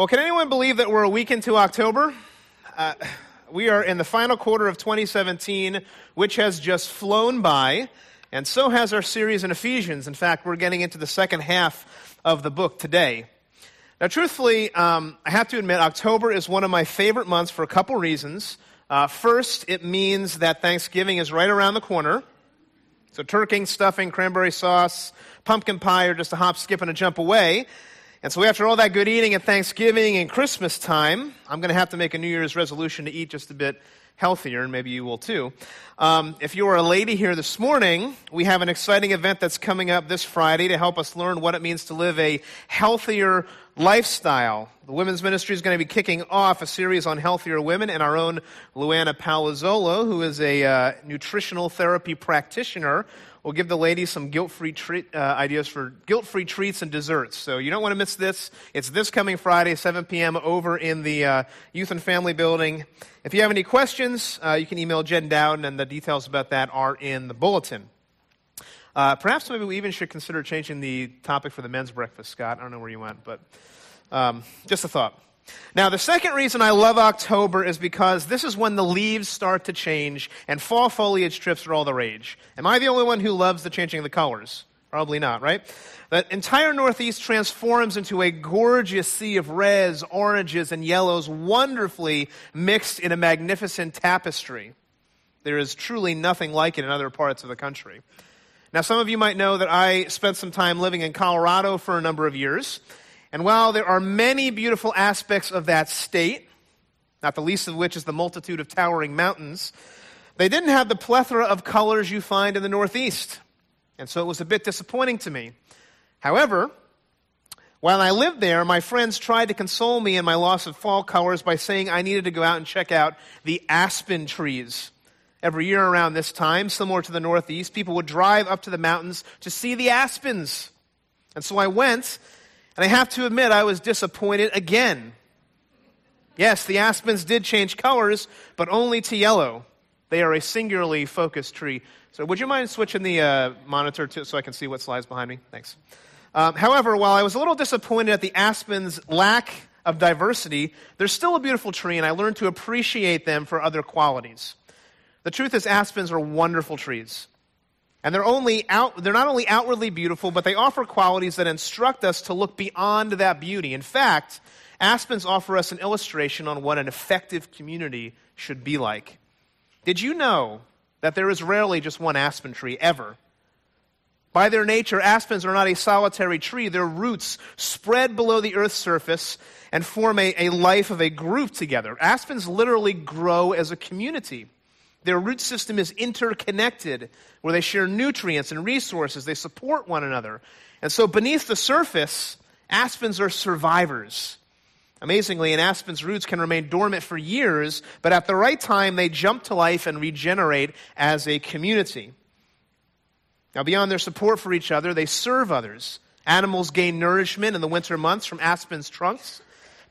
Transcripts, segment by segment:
Well, can anyone believe that we're a week into October? Uh, we are in the final quarter of 2017, which has just flown by, and so has our series in Ephesians. In fact, we're getting into the second half of the book today. Now, truthfully, um, I have to admit, October is one of my favorite months for a couple reasons. Uh, first, it means that Thanksgiving is right around the corner. So, turkey, stuffing, cranberry sauce, pumpkin pie are just a hop, skip, and a jump away. And so, after all that good eating at Thanksgiving and Christmas time, I'm going to have to make a New Year's resolution to eat just a bit healthier, and maybe you will too. Um, if you are a lady here this morning, we have an exciting event that's coming up this Friday to help us learn what it means to live a healthier lifestyle. The women's ministry is going to be kicking off a series on healthier women, and our own Luana Palazzolo, who is a uh, nutritional therapy practitioner, We'll give the ladies some guilt-free treat, uh, ideas for guilt-free treats and desserts. So you don't want to miss this. It's this coming Friday, 7 p.m. over in the uh, Youth and Family Building. If you have any questions, uh, you can email Jen Dowden, and the details about that are in the bulletin. Uh, perhaps maybe we even should consider changing the topic for the men's breakfast, Scott. I don't know where you went, but um, just a thought. Now, the second reason I love October is because this is when the leaves start to change and fall foliage trips are all the rage. Am I the only one who loves the changing of the colors? Probably not, right? The entire Northeast transforms into a gorgeous sea of reds, oranges, and yellows, wonderfully mixed in a magnificent tapestry. There is truly nothing like it in other parts of the country. Now, some of you might know that I spent some time living in Colorado for a number of years. And while there are many beautiful aspects of that state, not the least of which is the multitude of towering mountains, they didn't have the plethora of colors you find in the Northeast. And so it was a bit disappointing to me. However, while I lived there, my friends tried to console me in my loss of fall colors by saying I needed to go out and check out the aspen trees. Every year around this time, similar to the Northeast, people would drive up to the mountains to see the aspens. And so I went and I have to admit, I was disappointed again. Yes, the aspens did change colors, but only to yellow. They are a singularly focused tree. So, would you mind switching the uh, monitor to, so I can see what slides behind me? Thanks. Um, however, while I was a little disappointed at the aspen's lack of diversity, they're still a beautiful tree, and I learned to appreciate them for other qualities. The truth is, aspens are wonderful trees. And they're, only out, they're not only outwardly beautiful, but they offer qualities that instruct us to look beyond that beauty. In fact, aspens offer us an illustration on what an effective community should be like. Did you know that there is rarely just one aspen tree ever? By their nature, aspens are not a solitary tree. Their roots spread below the earth's surface and form a, a life of a group together. Aspens literally grow as a community. Their root system is interconnected, where they share nutrients and resources. They support one another. And so, beneath the surface, aspens are survivors. Amazingly, an aspen's roots can remain dormant for years, but at the right time, they jump to life and regenerate as a community. Now, beyond their support for each other, they serve others. Animals gain nourishment in the winter months from aspen's trunks.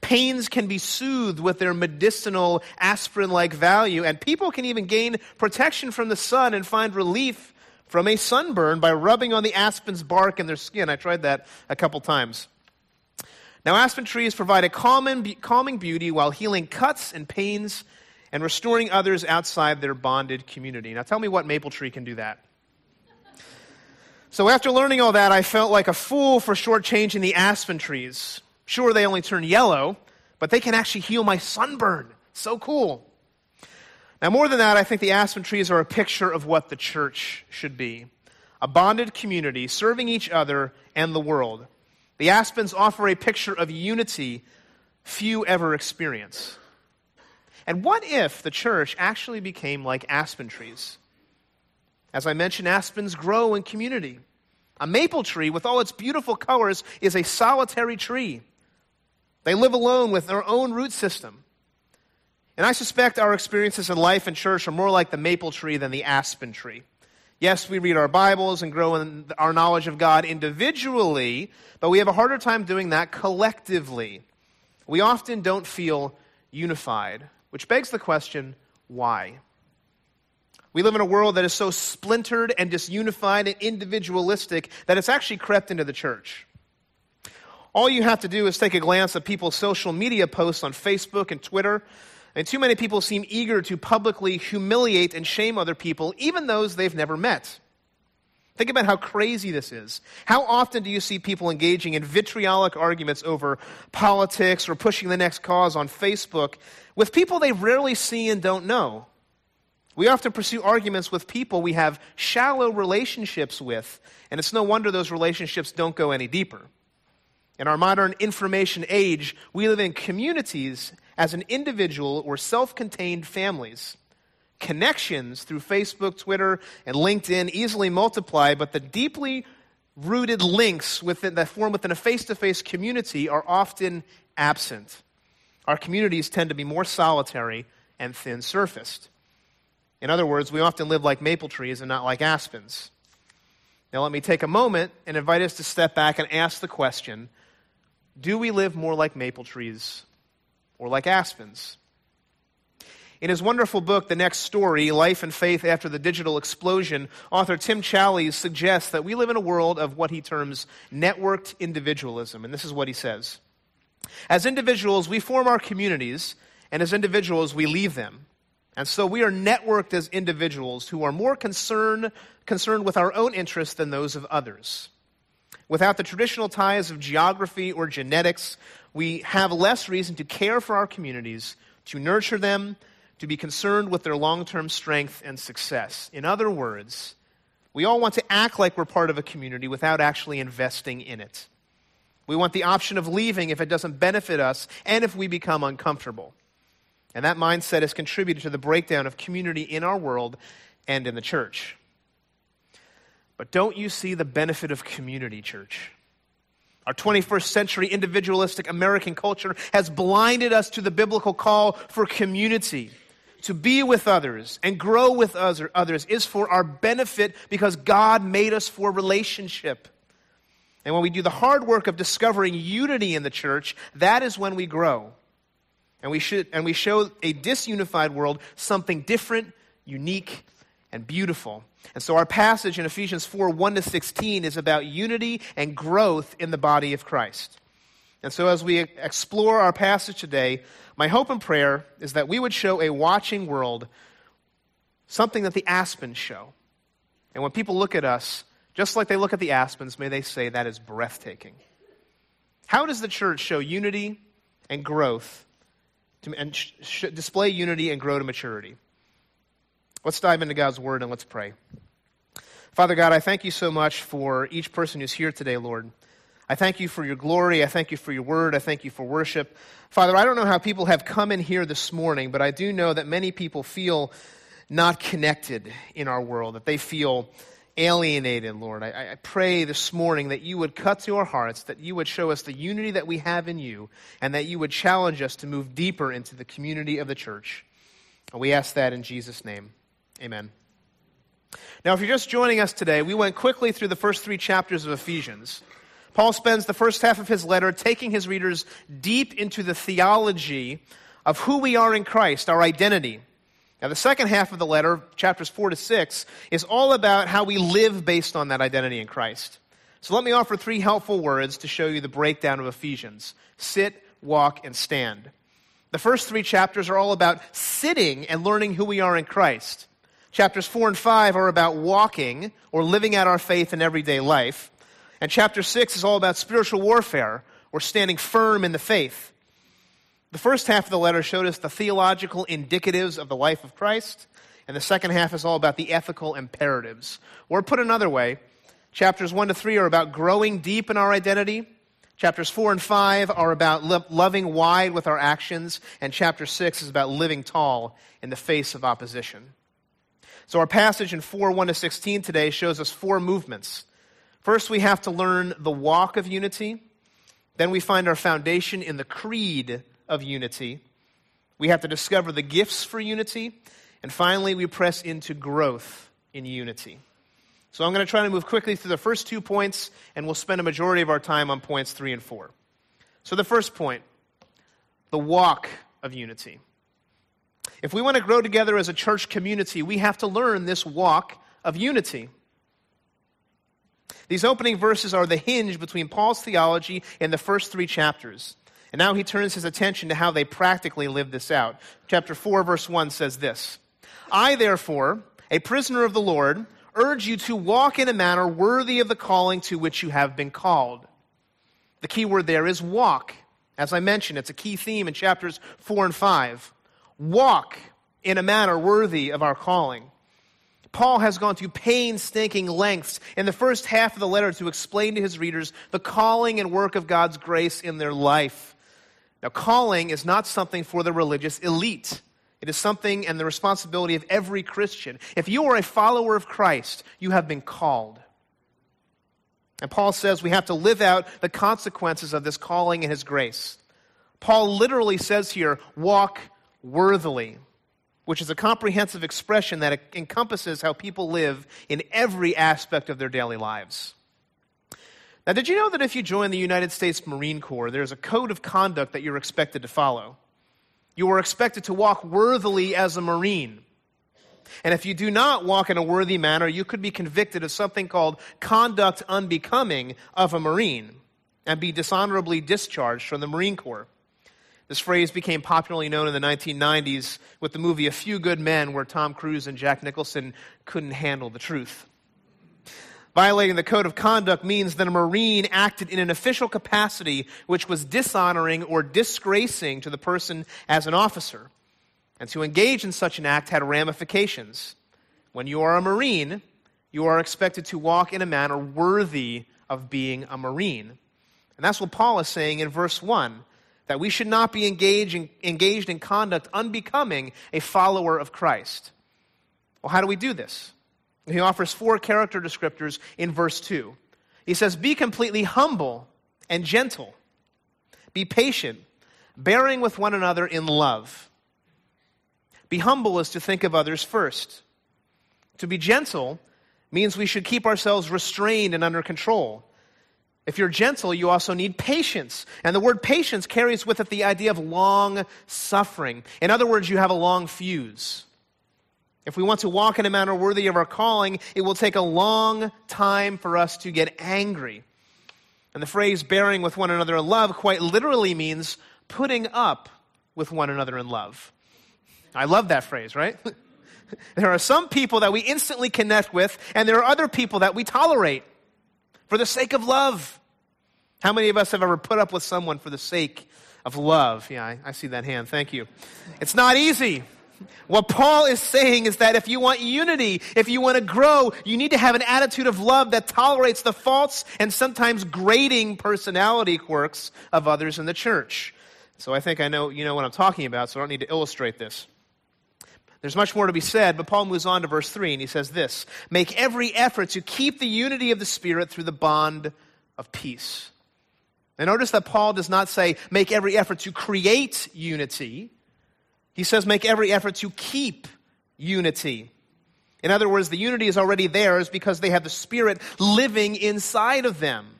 Pains can be soothed with their medicinal aspirin like value, and people can even gain protection from the sun and find relief from a sunburn by rubbing on the aspen's bark in their skin. I tried that a couple times. Now, aspen trees provide a calming, calming beauty while healing cuts and pains and restoring others outside their bonded community. Now, tell me what maple tree can do that. So, after learning all that, I felt like a fool for shortchanging the aspen trees. Sure, they only turn yellow, but they can actually heal my sunburn. So cool. Now, more than that, I think the aspen trees are a picture of what the church should be a bonded community serving each other and the world. The aspens offer a picture of unity few ever experience. And what if the church actually became like aspen trees? As I mentioned, aspens grow in community. A maple tree, with all its beautiful colors, is a solitary tree. They live alone with their own root system. And I suspect our experiences in life and church are more like the maple tree than the aspen tree. Yes, we read our Bibles and grow in our knowledge of God individually, but we have a harder time doing that collectively. We often don't feel unified, which begs the question why? We live in a world that is so splintered and disunified and individualistic that it's actually crept into the church. All you have to do is take a glance at people's social media posts on Facebook and Twitter. And too many people seem eager to publicly humiliate and shame other people, even those they've never met. Think about how crazy this is. How often do you see people engaging in vitriolic arguments over politics or pushing the next cause on Facebook with people they rarely see and don't know? We often pursue arguments with people we have shallow relationships with, and it's no wonder those relationships don't go any deeper. In our modern information age, we live in communities as an individual or self contained families. Connections through Facebook, Twitter, and LinkedIn easily multiply, but the deeply rooted links within, that form within a face to face community are often absent. Our communities tend to be more solitary and thin surfaced. In other words, we often live like maple trees and not like aspens. Now, let me take a moment and invite us to step back and ask the question do we live more like maple trees or like aspens? In his wonderful book, The Next Story Life and Faith After the Digital Explosion, author Tim Challies suggests that we live in a world of what he terms networked individualism. And this is what he says As individuals, we form our communities, and as individuals, we leave them. And so we are networked as individuals who are more concerned, concerned with our own interests than those of others. Without the traditional ties of geography or genetics, we have less reason to care for our communities, to nurture them, to be concerned with their long term strength and success. In other words, we all want to act like we're part of a community without actually investing in it. We want the option of leaving if it doesn't benefit us and if we become uncomfortable. And that mindset has contributed to the breakdown of community in our world and in the church. But don't you see the benefit of community, church? Our 21st century individualistic American culture has blinded us to the biblical call for community to be with others and grow with others is for our benefit because God made us for relationship. And when we do the hard work of discovering unity in the church, that is when we grow. And we, should, and we show a disunified world something different, unique, and beautiful. And so our passage in Ephesians 4 1 to 16 is about unity and growth in the body of Christ. And so as we explore our passage today, my hope and prayer is that we would show a watching world something that the aspens show. And when people look at us, just like they look at the aspens, may they say that is breathtaking. How does the church show unity and growth to, and sh- display unity and grow to maturity? Let's dive into God's word and let's pray. Father God, I thank you so much for each person who's here today, Lord. I thank you for your glory. I thank you for your word. I thank you for worship. Father, I don't know how people have come in here this morning, but I do know that many people feel not connected in our world, that they feel alienated, Lord. I, I, pray this morning that you would cut to our hearts, that you would show us the unity that we have in you, and that you would challenge us to move deeper into the community of the church. And we ask that in Jesus' name. Amen. Now, if you're just joining us today, we went quickly through the first three chapters of Ephesians. Paul spends the first half of his letter taking his readers deep into the theology of who we are in Christ, our identity. Now, the second half of the letter, chapters 4 to 6, is all about how we live based on that identity in Christ. So let me offer three helpful words to show you the breakdown of Ephesians sit, walk, and stand. The first three chapters are all about sitting and learning who we are in Christ. Chapters 4 and 5 are about walking or living out our faith in everyday life. And chapter 6 is all about spiritual warfare or standing firm in the faith. The first half of the letter showed us the theological indicatives of the life of Christ, and the second half is all about the ethical imperatives. Or put another way, chapters 1 to 3 are about growing deep in our identity. Chapters 4 and 5 are about lo- loving wide with our actions, and chapter 6 is about living tall in the face of opposition. So, our passage in 4 1 to 16 today shows us four movements First, we have to learn the walk of unity. Then we find our foundation in the creed of unity. We have to discover the gifts for unity. And finally, we press into growth in unity. So I'm going to try to move quickly through the first two points, and we'll spend a majority of our time on points three and four. So, the first point the walk of unity. If we want to grow together as a church community, we have to learn this walk of unity. These opening verses are the hinge between Paul's theology and the first three chapters. And now he turns his attention to how they practically live this out. Chapter 4, verse 1 says this I, therefore, a prisoner of the Lord, urge you to walk in a manner worthy of the calling to which you have been called. The key word there is walk. As I mentioned, it's a key theme in chapters 4 and 5. Walk in a manner worthy of our calling. Paul has gone to painstaking lengths in the first half of the letter to explain to his readers the calling and work of God's grace in their life. Now, calling is not something for the religious elite. It is something and the responsibility of every Christian. If you are a follower of Christ, you have been called. And Paul says we have to live out the consequences of this calling and his grace. Paul literally says here, walk worthily, which is a comprehensive expression that encompasses how people live in every aspect of their daily lives. Now, did you know that if you join the United States Marine Corps, there's a code of conduct that you're expected to follow? You are expected to walk worthily as a Marine. And if you do not walk in a worthy manner, you could be convicted of something called conduct unbecoming of a Marine and be dishonorably discharged from the Marine Corps. This phrase became popularly known in the 1990s with the movie A Few Good Men, where Tom Cruise and Jack Nicholson couldn't handle the truth. Violating the code of conduct means that a Marine acted in an official capacity which was dishonoring or disgracing to the person as an officer. And to engage in such an act had ramifications. When you are a Marine, you are expected to walk in a manner worthy of being a Marine. And that's what Paul is saying in verse 1 that we should not be engaged in, engaged in conduct unbecoming a follower of Christ. Well, how do we do this? He offers four character descriptors in verse 2. He says, Be completely humble and gentle, be patient, bearing with one another in love. Be humble is to think of others first. To be gentle means we should keep ourselves restrained and under control. If you're gentle, you also need patience. And the word patience carries with it the idea of long suffering. In other words, you have a long fuse. If we want to walk in a manner worthy of our calling, it will take a long time for us to get angry. And the phrase bearing with one another in love quite literally means putting up with one another in love. I love that phrase, right? there are some people that we instantly connect with, and there are other people that we tolerate for the sake of love. How many of us have ever put up with someone for the sake of love? Yeah, I, I see that hand. Thank you. It's not easy. What Paul is saying is that if you want unity, if you want to grow, you need to have an attitude of love that tolerates the faults and sometimes grating personality quirks of others in the church. So I think I know you know what I'm talking about, so I don't need to illustrate this. There's much more to be said, but Paul moves on to verse 3 and he says this Make every effort to keep the unity of the Spirit through the bond of peace. Now, notice that Paul does not say, make every effort to create unity. He says, make every effort to keep unity. In other words, the unity is already theirs because they have the Spirit living inside of them.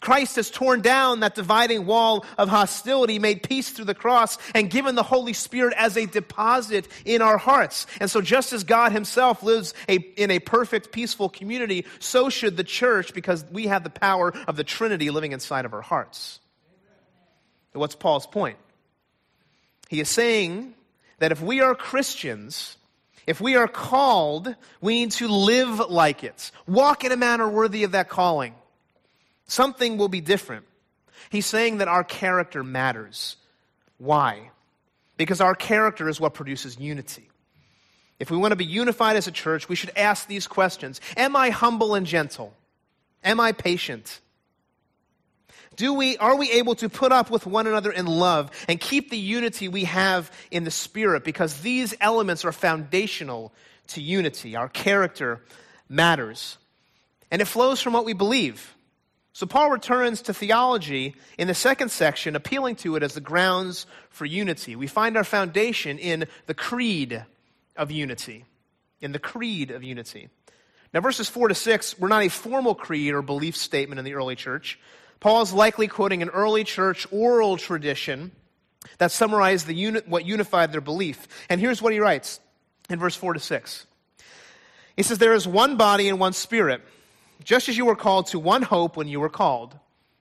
Christ has torn down that dividing wall of hostility, made peace through the cross, and given the Holy Spirit as a deposit in our hearts. And so, just as God Himself lives a, in a perfect, peaceful community, so should the church because we have the power of the Trinity living inside of our hearts. what's Paul's point? He is saying that if we are Christians, if we are called, we need to live like it, walk in a manner worthy of that calling. Something will be different. He's saying that our character matters. Why? Because our character is what produces unity. If we want to be unified as a church, we should ask these questions Am I humble and gentle? Am I patient? Do we, are we able to put up with one another in love and keep the unity we have in the Spirit? Because these elements are foundational to unity. Our character matters. And it flows from what we believe. So Paul returns to theology in the second section, appealing to it as the grounds for unity. We find our foundation in the creed of unity. In the creed of unity. Now, verses 4 to 6 were not a formal creed or belief statement in the early church. Paul is likely quoting an early church oral tradition that summarized the what unified their belief. And here's what he writes in verse 4 to 6. He says, There is one body and one spirit just as you were called to one hope when you were called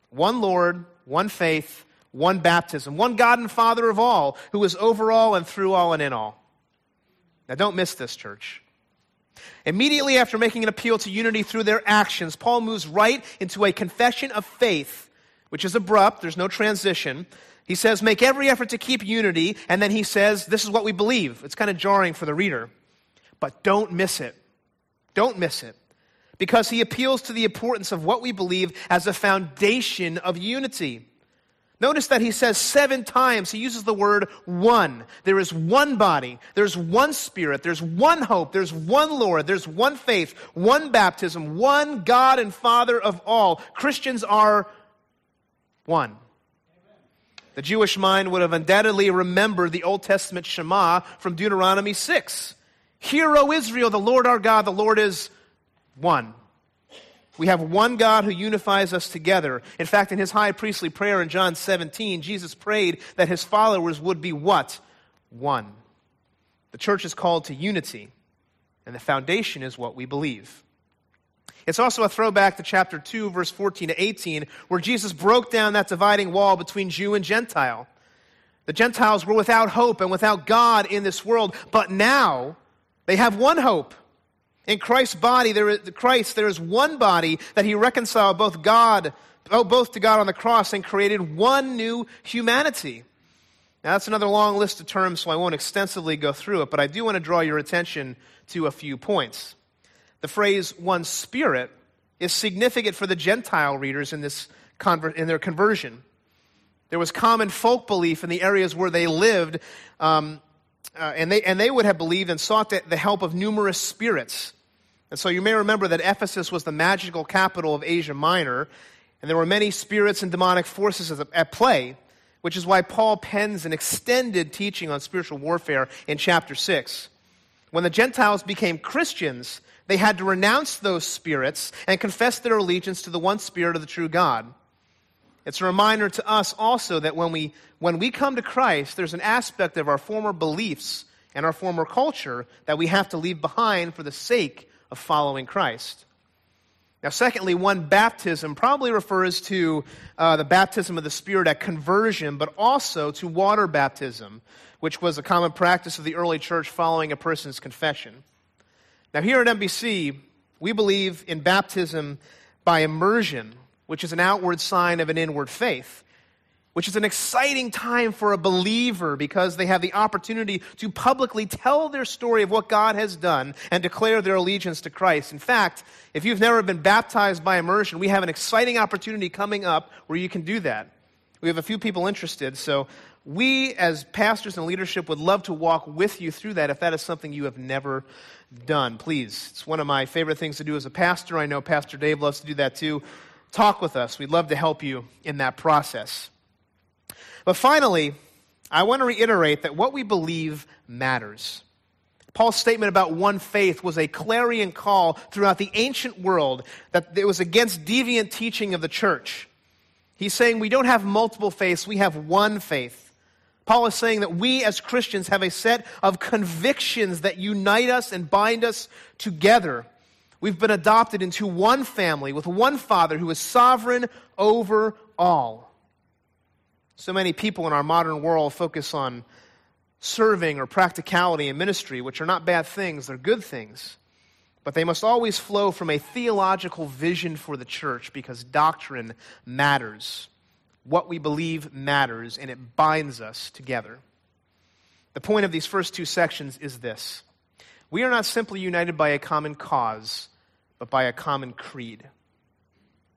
one Lord, one faith, one baptism, one God and Father of all, who is over all and through all and in all. Now, don't miss this, church. Immediately after making an appeal to unity through their actions, Paul moves right into a confession of faith, which is abrupt, there's no transition. He says, Make every effort to keep unity, and then he says, This is what we believe. It's kind of jarring for the reader. But don't miss it. Don't miss it. Because he appeals to the importance of what we believe as a foundation of unity. Notice that he says seven times, he uses the word one. There is one body, there's one spirit, there's one hope, there's one Lord, there's one faith, one baptism, one God and Father of all. Christians are one. The Jewish mind would have undoubtedly remembered the Old Testament Shema from Deuteronomy 6. Hear, O Israel, the Lord our God, the Lord is one. We have one God who unifies us together. In fact, in his high priestly prayer in John 17, Jesus prayed that his followers would be what? One. The church is called to unity, and the foundation is what we believe. It's also a throwback to chapter 2, verse 14 to 18, where Jesus broke down that dividing wall between Jew and Gentile. The Gentiles were without hope and without God in this world, but now they have one hope in Christ's body, there is, Christ, there is one body that he reconciled both God, oh, both to God on the cross and created one new humanity. Now, that's another long list of terms, so I won't extensively go through it, but I do want to draw your attention to a few points. The phrase one spirit is significant for the Gentile readers in, this conver- in their conversion. There was common folk belief in the areas where they lived, um, uh, and, they, and they would have believed and sought the, the help of numerous spirits. And so you may remember that Ephesus was the magical capital of Asia Minor, and there were many spirits and demonic forces at play, which is why Paul pens an extended teaching on spiritual warfare in chapter 6. When the Gentiles became Christians, they had to renounce those spirits and confess their allegiance to the one Spirit of the true God. It's a reminder to us also that when we, when we come to Christ, there's an aspect of our former beliefs and our former culture that we have to leave behind for the sake of following Christ. Now, secondly, one baptism probably refers to uh, the baptism of the Spirit at conversion, but also to water baptism, which was a common practice of the early church following a person's confession. Now, here at NBC, we believe in baptism by immersion, which is an outward sign of an inward faith which is an exciting time for a believer because they have the opportunity to publicly tell their story of what God has done and declare their allegiance to Christ. In fact, if you've never been baptized by immersion, we have an exciting opportunity coming up where you can do that. We have a few people interested, so we as pastors and leadership would love to walk with you through that if that is something you have never done. Please, it's one of my favorite things to do as a pastor. I know Pastor Dave loves to do that too. Talk with us. We'd love to help you in that process. But finally, I want to reiterate that what we believe matters. Paul's statement about one faith was a clarion call throughout the ancient world that it was against deviant teaching of the church. He's saying we don't have multiple faiths, we have one faith. Paul is saying that we as Christians have a set of convictions that unite us and bind us together. We've been adopted into one family with one Father who is sovereign over all. So many people in our modern world focus on serving or practicality and ministry, which are not bad things, they're good things. But they must always flow from a theological vision for the church because doctrine matters. What we believe matters, and it binds us together. The point of these first two sections is this we are not simply united by a common cause, but by a common creed.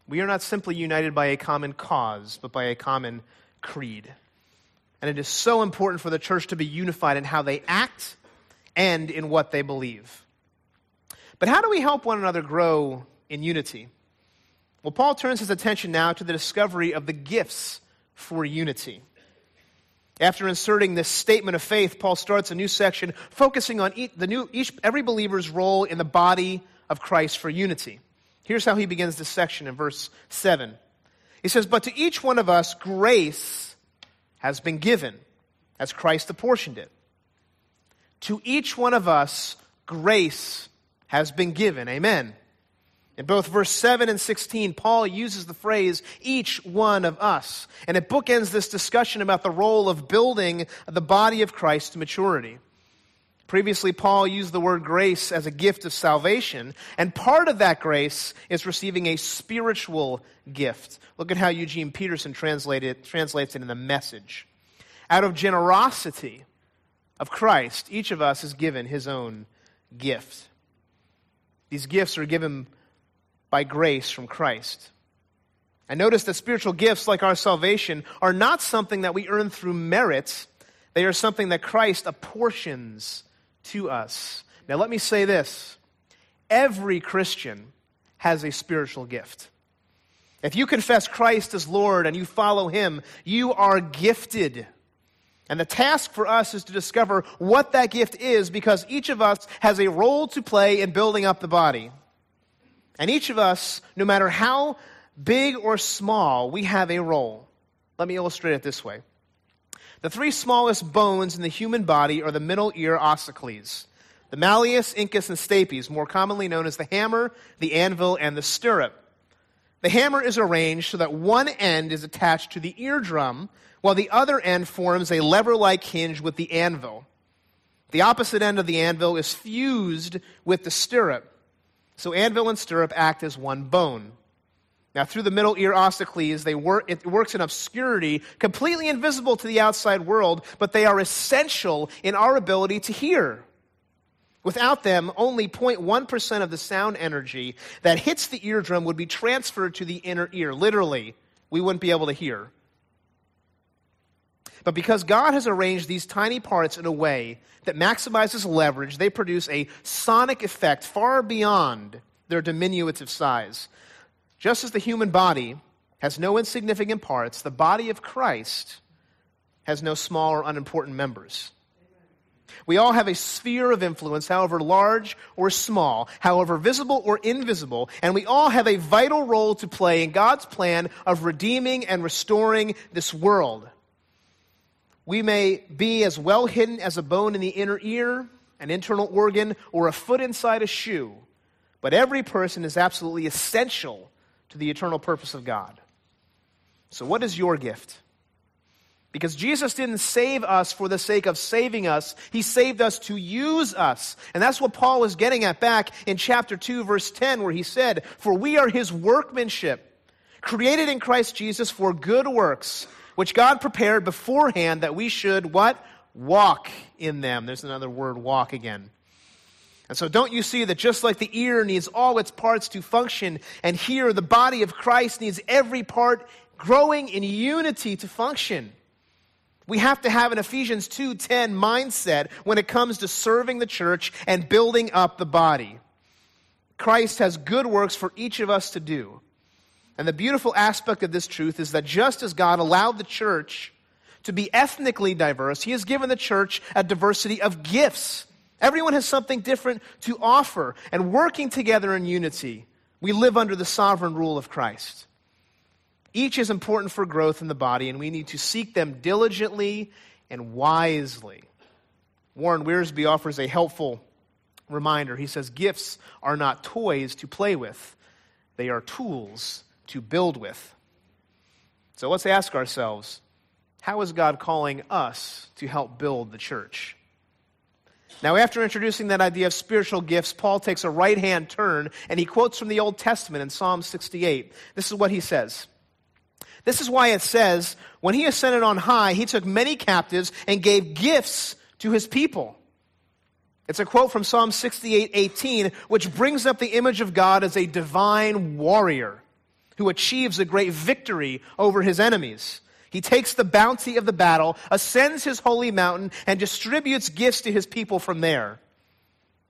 We are not simply united by a common cause, but by a common creed. And it is so important for the church to be unified in how they act and in what they believe. But how do we help one another grow in unity? Well, Paul turns his attention now to the discovery of the gifts for unity. After inserting this statement of faith, Paul starts a new section focusing on each, the new, each, every believer's role in the body of Christ for unity. Here's how he begins this section in verse 7. He says, But to each one of us, grace has been given as Christ apportioned it. To each one of us, grace has been given. Amen. In both verse 7 and 16, Paul uses the phrase, each one of us. And it bookends this discussion about the role of building the body of Christ to maturity. Previously, Paul used the word grace as a gift of salvation, and part of that grace is receiving a spiritual gift. Look at how Eugene Peterson translated, translates it in the message. Out of generosity of Christ, each of us is given his own gift. These gifts are given by grace from Christ. And notice that spiritual gifts, like our salvation, are not something that we earn through merit. They are something that Christ apportions to us. Now, let me say this every Christian has a spiritual gift. If you confess Christ as Lord and you follow Him, you are gifted. And the task for us is to discover what that gift is because each of us has a role to play in building up the body. And each of us, no matter how big or small, we have a role. Let me illustrate it this way. The three smallest bones in the human body are the middle ear ossicles, the malleus, incus, and stapes, more commonly known as the hammer, the anvil, and the stirrup. The hammer is arranged so that one end is attached to the eardrum, while the other end forms a lever like hinge with the anvil. The opposite end of the anvil is fused with the stirrup. So anvil and stirrup act as one bone. Now, through the middle ear ossicles, they work, it works in obscurity, completely invisible to the outside world, but they are essential in our ability to hear. Without them, only 0.1% of the sound energy that hits the eardrum would be transferred to the inner ear. Literally, we wouldn't be able to hear. But because God has arranged these tiny parts in a way that maximizes leverage, they produce a sonic effect far beyond their diminutive size. Just as the human body has no insignificant parts, the body of Christ has no small or unimportant members. We all have a sphere of influence, however large or small, however visible or invisible, and we all have a vital role to play in God's plan of redeeming and restoring this world. We may be as well hidden as a bone in the inner ear, an internal organ, or a foot inside a shoe, but every person is absolutely essential the eternal purpose of God. So, what is your gift? Because Jesus didn't save us for the sake of saving us. He saved us to use us. And that's what Paul was getting at back in chapter 2, verse 10, where he said, For we are his workmanship, created in Christ Jesus for good works which God prepared beforehand that we should what? Walk in them. There's another word, walk again. And so, don't you see that just like the ear needs all its parts to function, and here the body of Christ needs every part growing in unity to function? We have to have an Ephesians 2:10 mindset when it comes to serving the church and building up the body. Christ has good works for each of us to do. And the beautiful aspect of this truth is that just as God allowed the church to be ethnically diverse, He has given the church a diversity of gifts. Everyone has something different to offer, and working together in unity, we live under the sovereign rule of Christ. Each is important for growth in the body, and we need to seek them diligently and wisely. Warren Wiersbe offers a helpful reminder. He says, Gifts are not toys to play with, they are tools to build with. So let's ask ourselves how is God calling us to help build the church? Now, after introducing that idea of spiritual gifts, Paul takes a right hand turn and he quotes from the Old Testament in Psalm 68. This is what he says. This is why it says, When he ascended on high, he took many captives and gave gifts to his people. It's a quote from Psalm 68 18, which brings up the image of God as a divine warrior who achieves a great victory over his enemies. He takes the bounty of the battle, ascends his holy mountain, and distributes gifts to his people from there.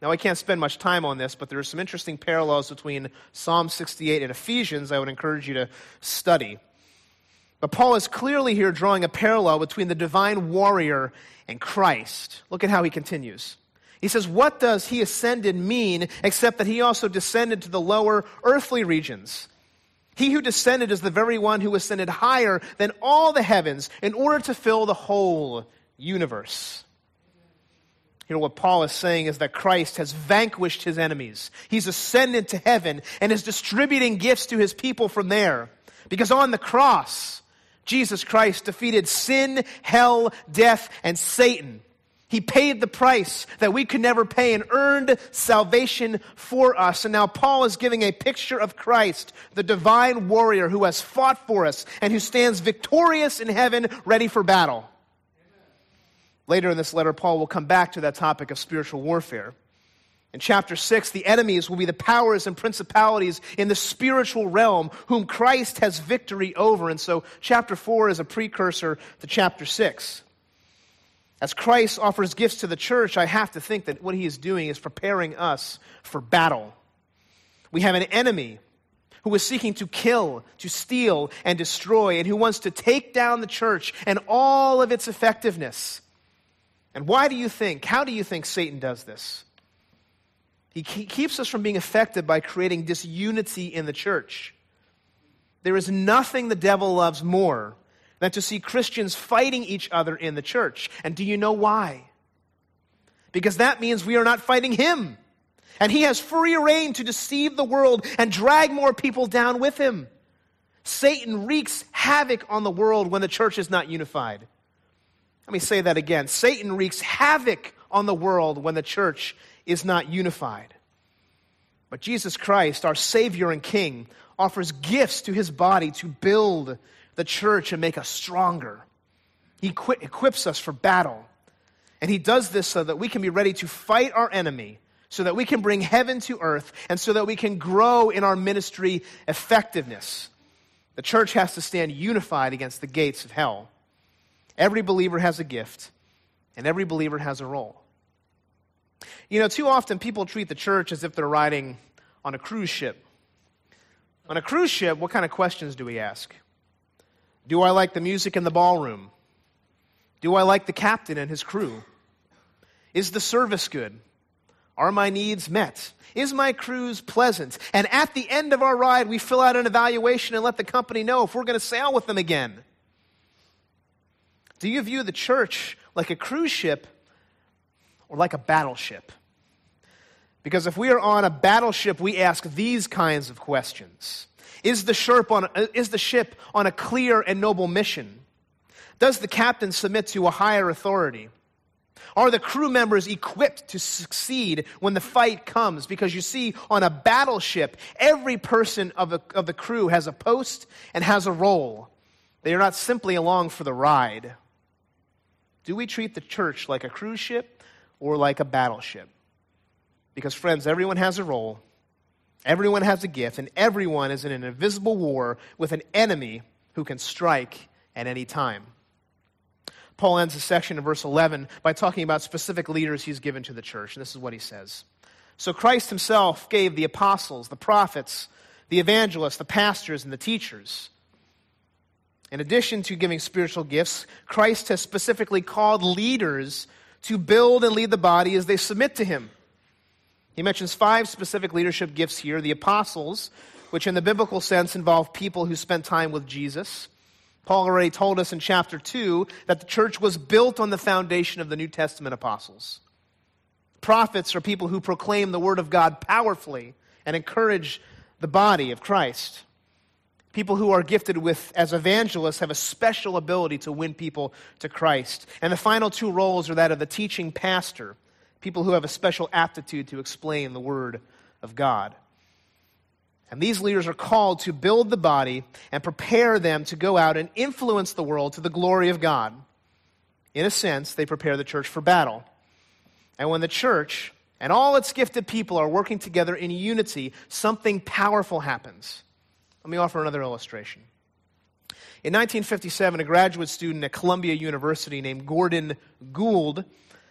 Now, I can't spend much time on this, but there are some interesting parallels between Psalm 68 and Ephesians I would encourage you to study. But Paul is clearly here drawing a parallel between the divine warrior and Christ. Look at how he continues. He says, What does he ascended mean except that he also descended to the lower earthly regions? He who descended is the very one who ascended higher than all the heavens in order to fill the whole universe. Here, what Paul is saying is that Christ has vanquished his enemies. He's ascended to heaven and is distributing gifts to his people from there. Because on the cross, Jesus Christ defeated sin, hell, death, and Satan. He paid the price that we could never pay and earned salvation for us. And now Paul is giving a picture of Christ, the divine warrior who has fought for us and who stands victorious in heaven, ready for battle. Later in this letter, Paul will come back to that topic of spiritual warfare. In chapter 6, the enemies will be the powers and principalities in the spiritual realm whom Christ has victory over. And so, chapter 4 is a precursor to chapter 6. As Christ offers gifts to the church, I have to think that what he is doing is preparing us for battle. We have an enemy who is seeking to kill, to steal, and destroy, and who wants to take down the church and all of its effectiveness. And why do you think, how do you think Satan does this? He keeps us from being affected by creating disunity in the church. There is nothing the devil loves more than to see Christians fighting each other in the church. And do you know why? Because that means we are not fighting him. And he has free rein to deceive the world and drag more people down with him. Satan wreaks havoc on the world when the church is not unified. Let me say that again. Satan wreaks havoc on the world when the church is not unified. But Jesus Christ, our Savior and King, offers gifts to his body to build the church and make us stronger. He equips us for battle. And he does this so that we can be ready to fight our enemy, so that we can bring heaven to earth, and so that we can grow in our ministry effectiveness. The church has to stand unified against the gates of hell. Every believer has a gift, and every believer has a role. You know, too often people treat the church as if they're riding on a cruise ship. On a cruise ship, what kind of questions do we ask? Do I like the music in the ballroom? Do I like the captain and his crew? Is the service good? Are my needs met? Is my cruise pleasant? And at the end of our ride, we fill out an evaluation and let the company know if we're going to sail with them again. Do you view the church like a cruise ship or like a battleship? Because if we are on a battleship, we ask these kinds of questions is the, ship on, is the ship on a clear and noble mission? Does the captain submit to a higher authority? Are the crew members equipped to succeed when the fight comes? Because you see, on a battleship, every person of, a, of the crew has a post and has a role. They are not simply along for the ride. Do we treat the church like a cruise ship or like a battleship? Because, friends, everyone has a role, Everyone has a gift, and everyone is in an invisible war with an enemy who can strike at any time. Paul ends the section in verse 11 by talking about specific leaders he's given to the church, and this is what he says. So Christ himself gave the apostles, the prophets, the evangelists, the pastors, and the teachers. In addition to giving spiritual gifts, Christ has specifically called leaders to build and lead the body as they submit to him. He mentions five specific leadership gifts here the apostles, which in the biblical sense involve people who spent time with Jesus. Paul already told us in chapter 2 that the church was built on the foundation of the New Testament apostles. Prophets are people who proclaim the word of God powerfully and encourage the body of Christ. People who are gifted with, as evangelists, have a special ability to win people to Christ. And the final two roles are that of the teaching pastor people who have a special aptitude to explain the Word of God. And these leaders are called to build the body and prepare them to go out and influence the world to the glory of God. In a sense, they prepare the church for battle. And when the church and all its gifted people are working together in unity, something powerful happens. Let me offer another illustration. In 1957, a graduate student at Columbia University named Gordon Gould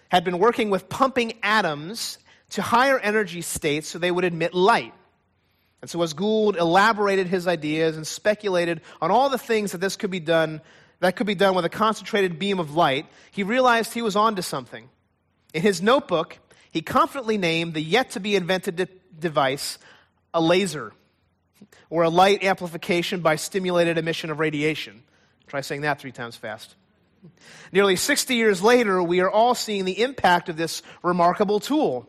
had been working with pumping atoms to higher energy states so they would emit light. And so, as Gould elaborated his ideas and speculated on all the things that this could be done, that could be done with a concentrated beam of light, he realized he was onto something. In his notebook, he confidently named the yet to be invented de- device a laser, or a light amplification by stimulated emission of radiation. Try saying that three times fast. Nearly 60 years later, we are all seeing the impact of this remarkable tool.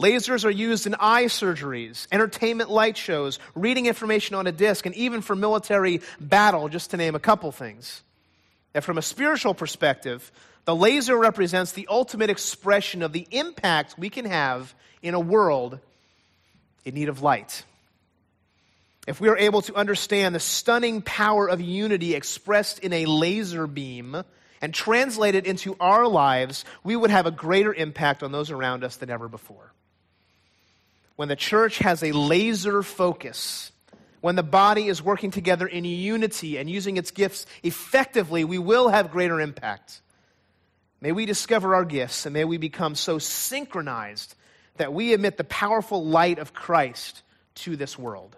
Lasers are used in eye surgeries, entertainment light shows, reading information on a disc, and even for military battle, just to name a couple things. And from a spiritual perspective, the laser represents the ultimate expression of the impact we can have in a world in need of light. If we are able to understand the stunning power of unity expressed in a laser beam and translate it into our lives, we would have a greater impact on those around us than ever before. When the church has a laser focus, when the body is working together in unity and using its gifts effectively, we will have greater impact. May we discover our gifts and may we become so synchronized that we emit the powerful light of Christ to this world.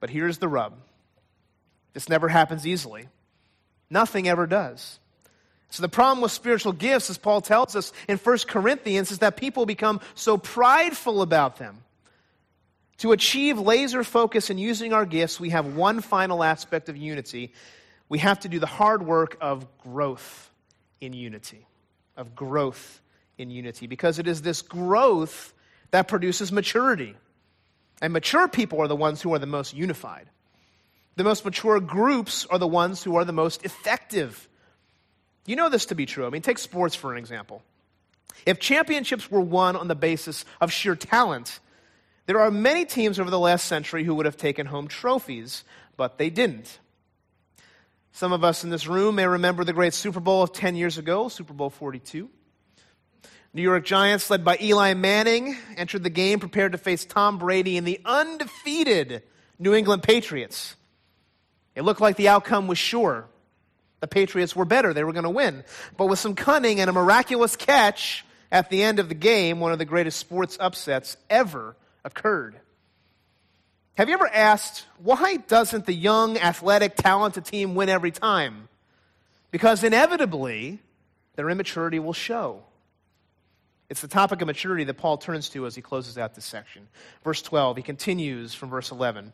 But here's the rub this never happens easily, nothing ever does. So, the problem with spiritual gifts, as Paul tells us in 1 Corinthians, is that people become so prideful about them. To achieve laser focus in using our gifts, we have one final aspect of unity. We have to do the hard work of growth in unity, of growth in unity, because it is this growth that produces maturity. And mature people are the ones who are the most unified. The most mature groups are the ones who are the most effective. You know this to be true. I mean, take sports for an example. If championships were won on the basis of sheer talent, there are many teams over the last century who would have taken home trophies, but they didn't. Some of us in this room may remember the great Super Bowl of 10 years ago, Super Bowl 42. New York Giants, led by Eli Manning, entered the game prepared to face Tom Brady and the undefeated New England Patriots. It looked like the outcome was sure. The Patriots were better, they were going to win. But with some cunning and a miraculous catch at the end of the game, one of the greatest sports upsets ever occurred. Have you ever asked, why doesn't the young, athletic, talented team win every time? Because inevitably, their immaturity will show. It's the topic of maturity that Paul turns to as he closes out this section. Verse 12, he continues from verse 11.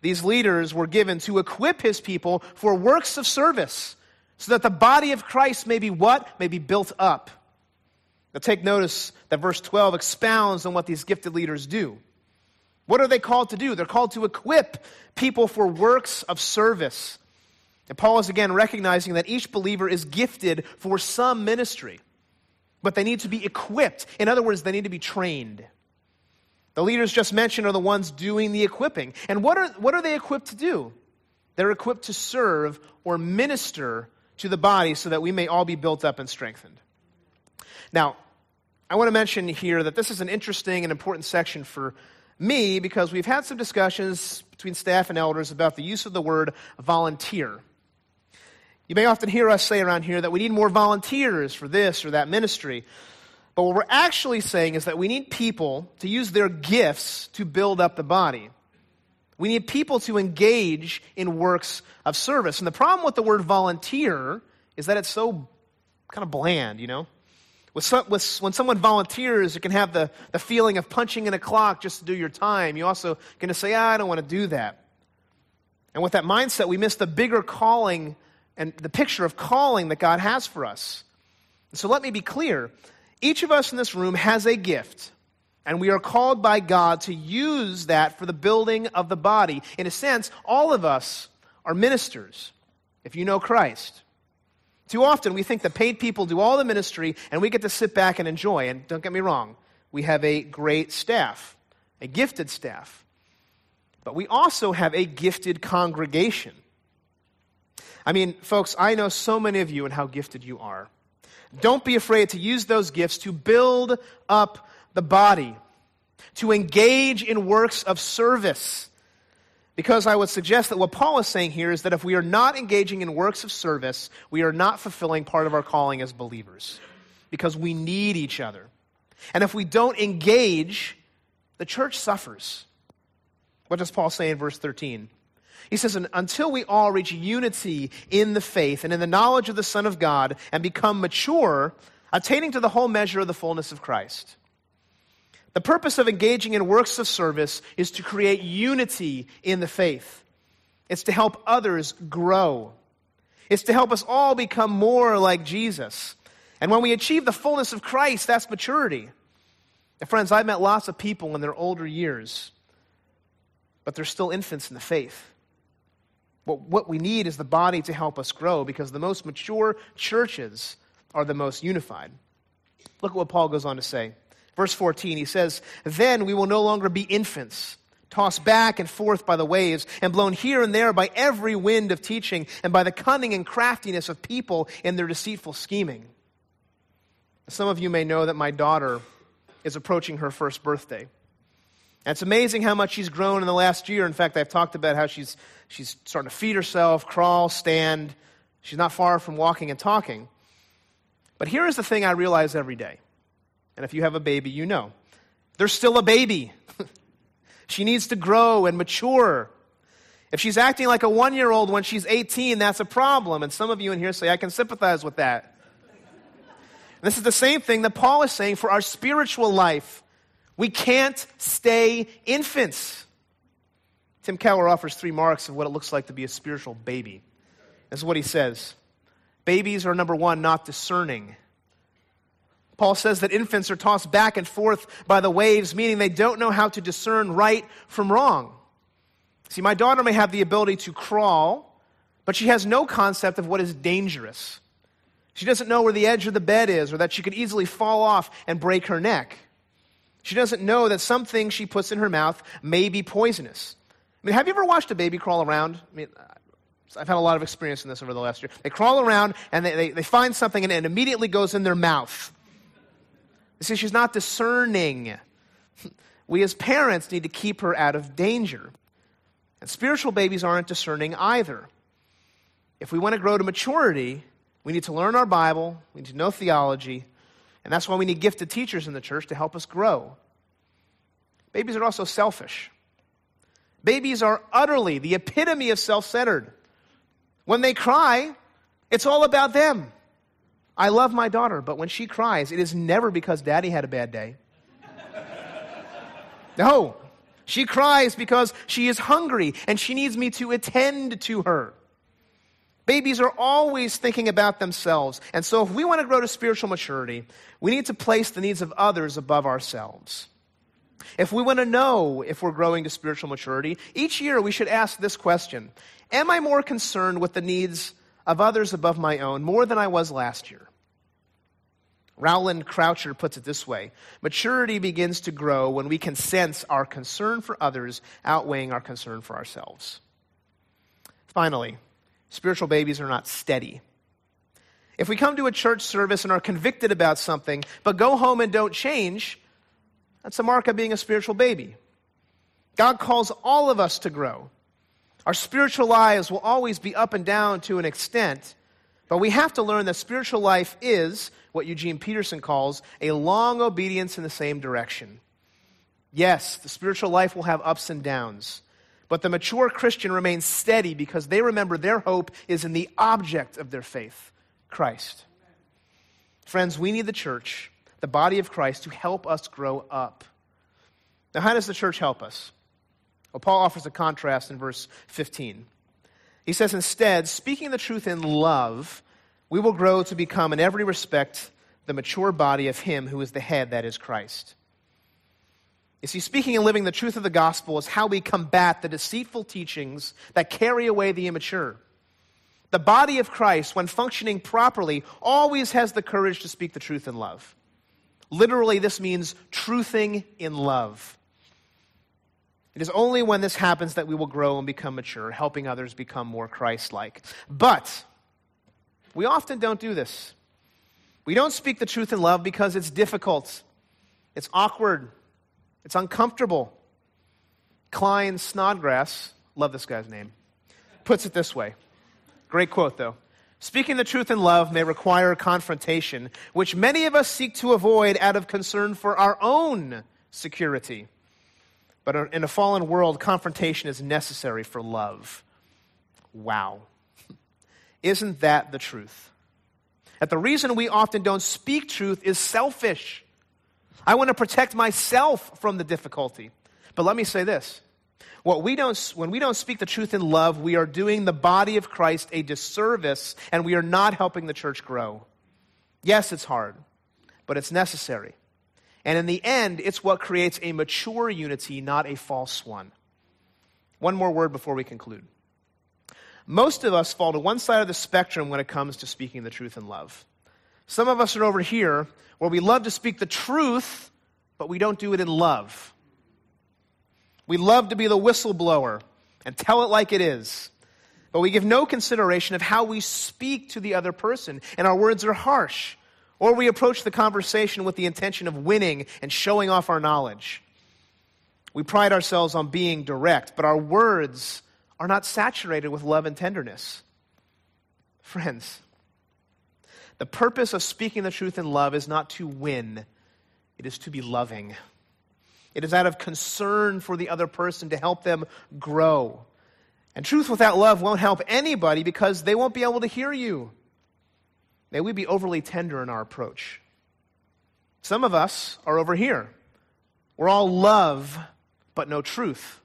These leaders were given to equip his people for works of service, so that the body of Christ may be what? May be built up. Now take notice that verse 12 expounds on what these gifted leaders do. What are they called to do? They're called to equip people for works of service. And Paul is again recognizing that each believer is gifted for some ministry, but they need to be equipped. In other words, they need to be trained. The leaders just mentioned are the ones doing the equipping. And what are, what are they equipped to do? They're equipped to serve or minister to the body so that we may all be built up and strengthened. Now, I want to mention here that this is an interesting and important section for me because we've had some discussions between staff and elders about the use of the word volunteer. You may often hear us say around here that we need more volunteers for this or that ministry. But what we're actually saying is that we need people to use their gifts to build up the body. We need people to engage in works of service. And the problem with the word volunteer is that it's so kind of bland, you know? With some, with, when someone volunteers, it can have the, the feeling of punching in a clock just to do your time. You also going to say, ah, I don't want to do that. And with that mindset, we miss the bigger calling and the picture of calling that God has for us. so let me be clear. Each of us in this room has a gift, and we are called by God to use that for the building of the body. In a sense, all of us are ministers, if you know Christ. Too often we think the paid people do all the ministry and we get to sit back and enjoy. And don't get me wrong, we have a great staff, a gifted staff. But we also have a gifted congregation. I mean, folks, I know so many of you and how gifted you are. Don't be afraid to use those gifts to build up the body, to engage in works of service because I would suggest that what Paul is saying here is that if we are not engaging in works of service, we are not fulfilling part of our calling as believers. Because we need each other. And if we don't engage, the church suffers. What does Paul say in verse 13? He says, Until we all reach unity in the faith and in the knowledge of the Son of God and become mature, attaining to the whole measure of the fullness of Christ. The purpose of engaging in works of service is to create unity in the faith. It's to help others grow. It's to help us all become more like Jesus. And when we achieve the fullness of Christ, that's maturity. And friends, I've met lots of people in their older years, but they're still infants in the faith. What, what we need is the body to help us grow because the most mature churches are the most unified. Look at what Paul goes on to say. Verse 14, he says, Then we will no longer be infants, tossed back and forth by the waves, and blown here and there by every wind of teaching, and by the cunning and craftiness of people in their deceitful scheming. Some of you may know that my daughter is approaching her first birthday. And it's amazing how much she's grown in the last year. In fact, I've talked about how she's, she's starting to feed herself, crawl, stand. She's not far from walking and talking. But here is the thing I realize every day. And if you have a baby, you know. There's still a baby. she needs to grow and mature. If she's acting like a one year old when she's 18, that's a problem. And some of you in here say, I can sympathize with that. This is the same thing that Paul is saying for our spiritual life. We can't stay infants. Tim Keller offers three marks of what it looks like to be a spiritual baby. This is what he says Babies are, number one, not discerning. Paul says that infants are tossed back and forth by the waves, meaning they don't know how to discern right from wrong. See, my daughter may have the ability to crawl, but she has no concept of what is dangerous. She doesn't know where the edge of the bed is or that she could easily fall off and break her neck. She doesn't know that some things she puts in her mouth may be poisonous. I mean, have you ever watched a baby crawl around? I mean, I've had a lot of experience in this over the last year. They crawl around and they, they, they find something and it immediately goes in their mouth. You see, she's not discerning. We as parents need to keep her out of danger. And spiritual babies aren't discerning either. If we want to grow to maturity, we need to learn our Bible, we need to know theology, and that's why we need gifted teachers in the church to help us grow. Babies are also selfish. Babies are utterly the epitome of self centered. When they cry, it's all about them. I love my daughter, but when she cries, it is never because daddy had a bad day. No, she cries because she is hungry and she needs me to attend to her. Babies are always thinking about themselves. And so, if we want to grow to spiritual maturity, we need to place the needs of others above ourselves. If we want to know if we're growing to spiritual maturity, each year we should ask this question Am I more concerned with the needs of others above my own more than I was last year? Rowland Croucher puts it this way Maturity begins to grow when we can sense our concern for others outweighing our concern for ourselves. Finally, Spiritual babies are not steady. If we come to a church service and are convicted about something, but go home and don't change, that's a mark of being a spiritual baby. God calls all of us to grow. Our spiritual lives will always be up and down to an extent, but we have to learn that spiritual life is what Eugene Peterson calls a long obedience in the same direction. Yes, the spiritual life will have ups and downs. But the mature Christian remains steady because they remember their hope is in the object of their faith, Christ. Friends, we need the church, the body of Christ, to help us grow up. Now, how does the church help us? Well, Paul offers a contrast in verse 15. He says, Instead, speaking the truth in love, we will grow to become, in every respect, the mature body of Him who is the head, that is Christ. You see, speaking and living the truth of the gospel is how we combat the deceitful teachings that carry away the immature. The body of Christ, when functioning properly, always has the courage to speak the truth in love. Literally, this means truthing in love. It is only when this happens that we will grow and become mature, helping others become more Christ like. But we often don't do this. We don't speak the truth in love because it's difficult, it's awkward, it's uncomfortable. Klyne Snodgrass, love this guy's name, puts it this way. Great quote, though. Speaking the truth in love may require confrontation, which many of us seek to avoid out of concern for our own security. But in a fallen world, confrontation is necessary for love. Wow. Isn't that the truth? That the reason we often don't speak truth is selfish. I want to protect myself from the difficulty. But let me say this What we don't, when we don't speak the truth in love, we are doing the body of Christ a disservice and we are not helping the church grow. Yes, it's hard, but it's necessary. And in the end, it's what creates a mature unity, not a false one. One more word before we conclude. Most of us fall to one side of the spectrum when it comes to speaking the truth in love. Some of us are over here where we love to speak the truth, but we don't do it in love. We love to be the whistleblower and tell it like it is. But we give no consideration of how we speak to the other person, and our words are harsh. Or we approach the conversation with the intention of winning and showing off our knowledge. We pride ourselves on being direct, but our words are not saturated with love and tenderness. Friends, the purpose of speaking the truth in love is not to win, it is to be loving. It is out of concern for the other person to help them grow. And truth without love won't help anybody because they won't be able to hear you. May we be overly tender in our approach. Some of us are over here. We're all love, but no truth.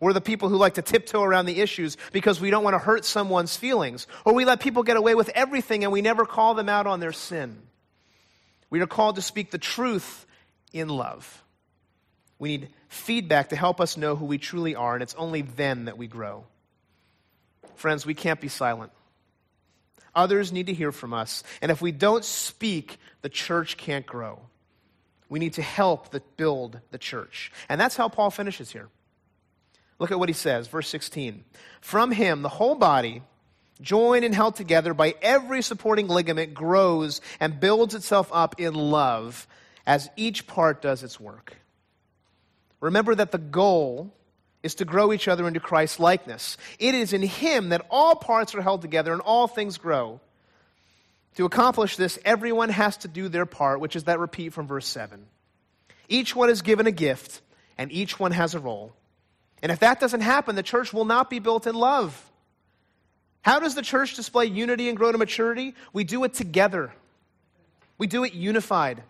We're the people who like to tiptoe around the issues because we don't want to hurt someone's feelings. Or we let people get away with everything and we never call them out on their sin. We are called to speak the truth in love. We need feedback to help us know who we truly are, and it's only then that we grow. Friends, we can't be silent. Others need to hear from us. And if we don't speak, the church can't grow. We need to help the, build the church. And that's how Paul finishes here. Look at what he says, verse 16. From him, the whole body, joined and held together by every supporting ligament, grows and builds itself up in love as each part does its work. Remember that the goal is to grow each other into Christ's likeness. It is in Him that all parts are held together and all things grow. To accomplish this, everyone has to do their part, which is that repeat from verse 7. Each one is given a gift, and each one has a role. And if that doesn't happen, the church will not be built in love. How does the church display unity and grow to maturity? We do it together, we do it unified.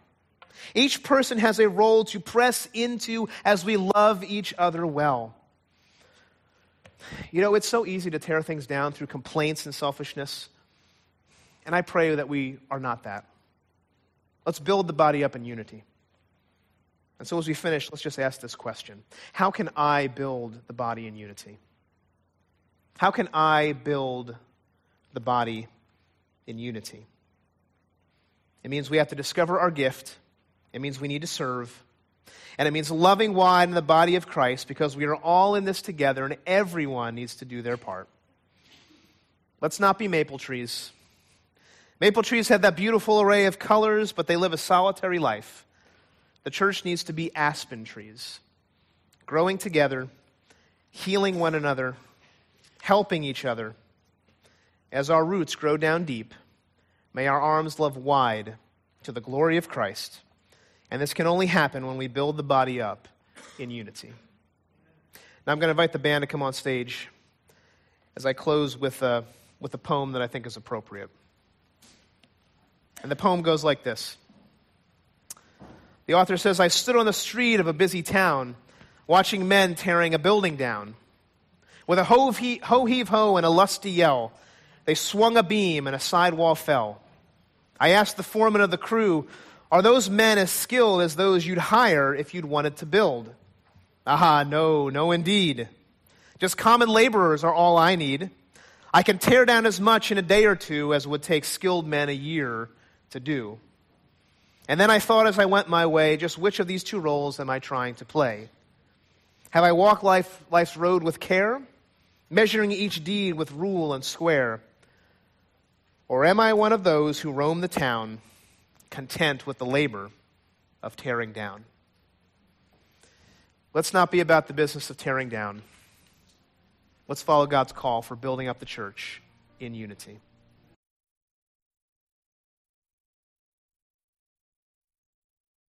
Each person has a role to press into as we love each other well. You know, it's so easy to tear things down through complaints and selfishness. And I pray that we are not that. Let's build the body up in unity. And so, as we finish, let's just ask this question How can I build the body in unity? How can I build the body in unity? It means we have to discover our gift, it means we need to serve, and it means loving wide in the body of Christ because we are all in this together and everyone needs to do their part. Let's not be maple trees. Maple trees have that beautiful array of colors, but they live a solitary life. The church needs to be aspen trees, growing together, healing one another, helping each other. As our roots grow down deep, may our arms love wide to the glory of Christ. And this can only happen when we build the body up in unity. Now, I'm going to invite the band to come on stage as I close with a, with a poem that I think is appropriate. And the poem goes like this The author says, I stood on the street of a busy town, watching men tearing a building down. With a ho heave ho and a lusty yell, they swung a beam and a sidewall fell. I asked the foreman of the crew, are those men as skilled as those you'd hire if you'd wanted to build? Aha, no, no, indeed. Just common laborers are all I need. I can tear down as much in a day or two as would take skilled men a year to do. And then I thought as I went my way, just which of these two roles am I trying to play? Have I walked life, life's road with care, measuring each deed with rule and square? Or am I one of those who roam the town? content with the labor of tearing down. Let's not be about the business of tearing down. Let's follow God's call for building up the church in unity.